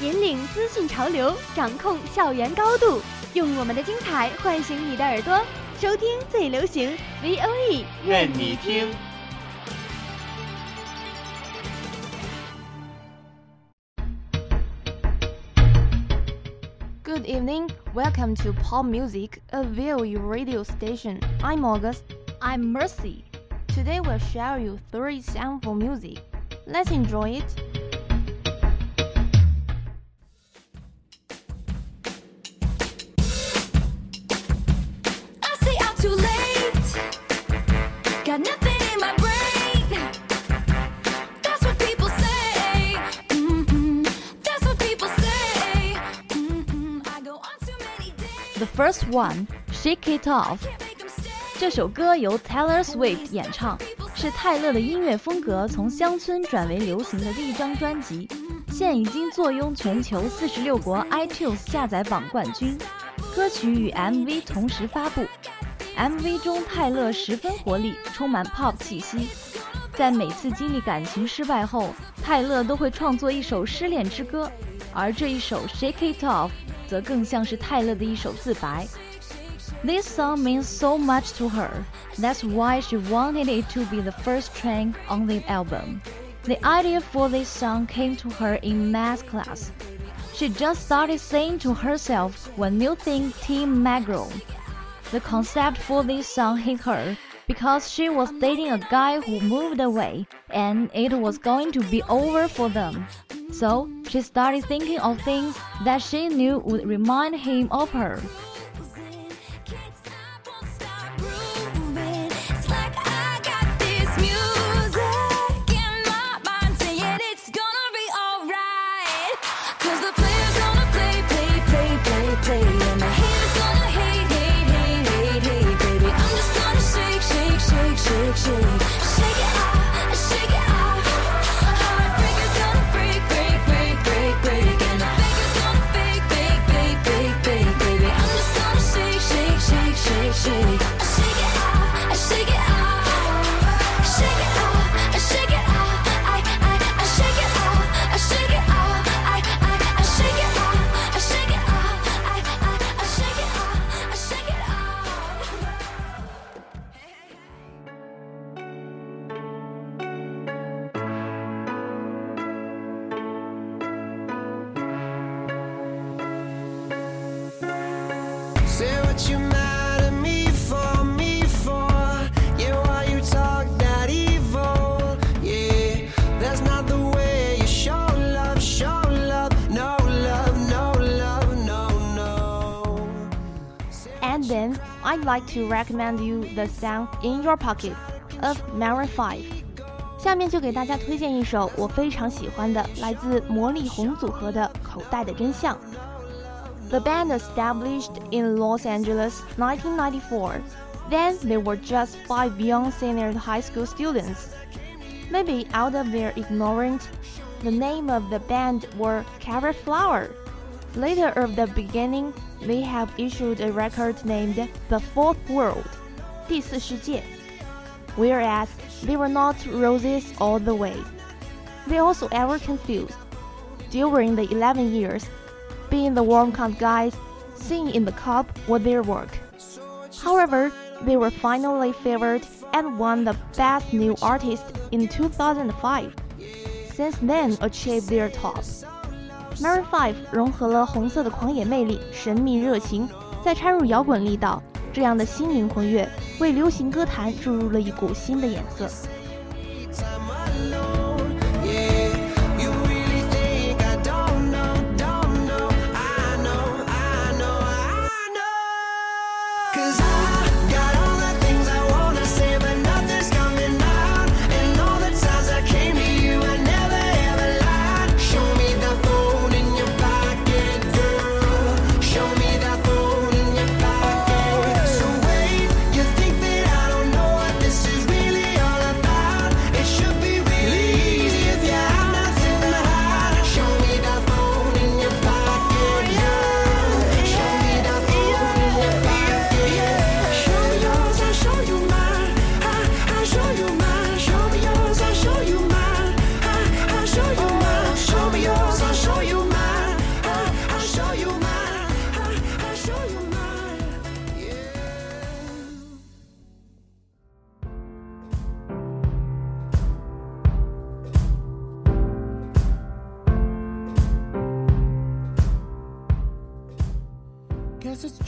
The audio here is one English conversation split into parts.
引领资讯潮流，掌控校园高度，用我们的精彩唤醒你的耳朵，收听最流行 V O E，愿你听。 Good evening. Welcome to Pop Music, a VOE radio station. I'm August. I'm Mercy。 Today we'll share you three sample music. Let's enjoy it. The first one, Shake It Off. 这首歌由 Taylor Swift 演唱，是泰勒的音乐风格从乡村转为流行的第一张专辑，现已经坐拥全球四十六国 iTunes 下载榜冠军。歌曲与 MV 同时发布，MV 中泰勒十分活力，充满 pop 气息。在每次经历感情失败后，泰勒都会创作一首失恋之歌，而这一首 Shake It Off 则更像是泰勒的一首自白。This song means so much to her. That's why she wanted it to be the first track on the album. The idea for this song came to her in math class. She just started saying to herself when new thing Team Magro. The concept for this song hit her because she was dating a guy who moved away and it was going to be over for them. So she started thinking of things that she knew would remind him of her. I'd like to recommend you the song In Your Pocket of Maroon 5. 下面就给大家推荐一首我非常喜欢的，来自魔力红组合的《口袋的真相》。The band established in Los Angeles 1994. Then they were just five young senior high school students. Maybe out of their ignorance, the name of the band were Kara's Flower. Later of the beginning, they have issued a record named The Fourth World, 第四世界. Whereas they were not roses all the way. They also ever confused. During the 11 years, being the warm cup guys, singing in the cup was their work. However, they were finally favored and won the Best New Artist in 2005. Since then, achieved their top. Mary Five 融合了红色的狂野魅力、神秘热情，再掺入摇滚力道，这样的新灵魂乐为流行歌坛注入了一股新的颜色。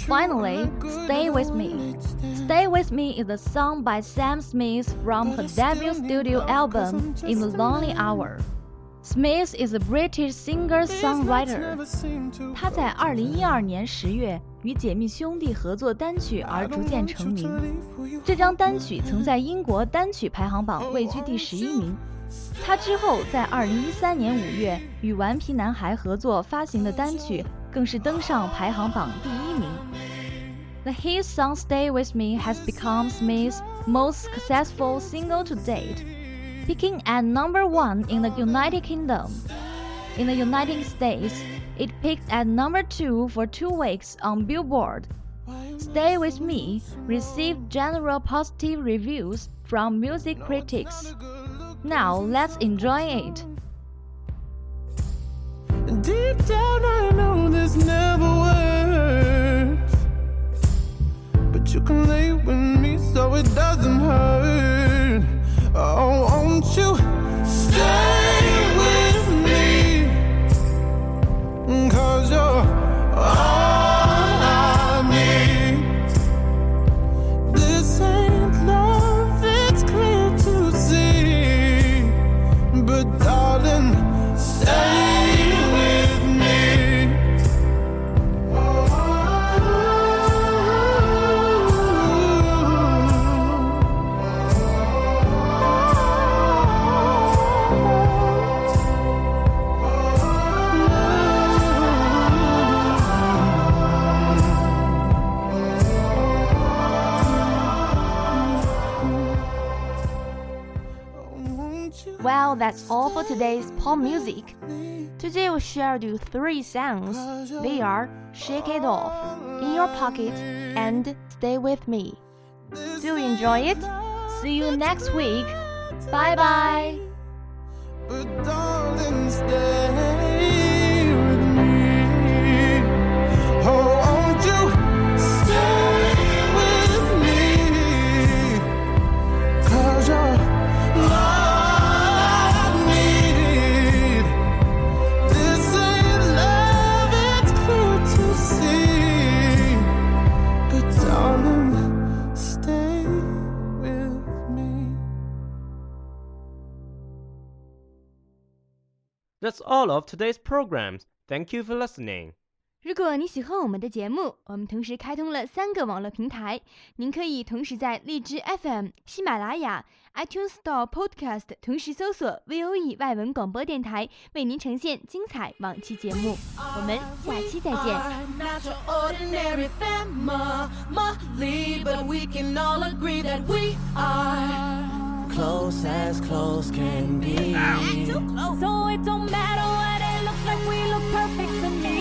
Finally, Stay With Me. Stay With Me is a song by Sam Smith from her debut studio album In the Lonely Hour. Smith is a British singer-songwriter. 他在2012年10月与解密兄弟合作单曲而逐渐成名。这张单曲曾在英国单曲排行榜位居第十一名。他之后在2013年5月与顽皮男孩合作发行的单曲更是登上排行榜第一名。The hit song "Stay With Me" has become Smith's most successful single to date, peaking at number one in the United Kingdom. In the United States, it peaked at number two for two weeks on Billboard. Stay With Me received general positive reviews from music critics. Now let's enjoy it. It doesn't hurt. Well, that's all for today's pop music. Today we shared you three songs. They are Shake It Off, In Your Pocket, and Stay With Me. Do enjoy it? See you next week. Bye bye. That's all of today's programs. Thank you for listening. 如果你喜欢我们的节目，我们同时开通了三个网络平台，您可以同时在荔枝 FM、喜马拉雅、iTunes Store Podcast 同时搜索 VOE 外文广播电台，为您呈现精彩往期节目。我们下期再见。 Not your ordinary family, but we can all agree that close as close can be. So it don't matter what it looks like, we look perfect to me.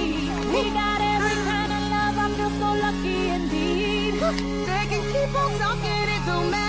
We got every kind of love, I feel so lucky indeed. They can keep on talking, it don't matter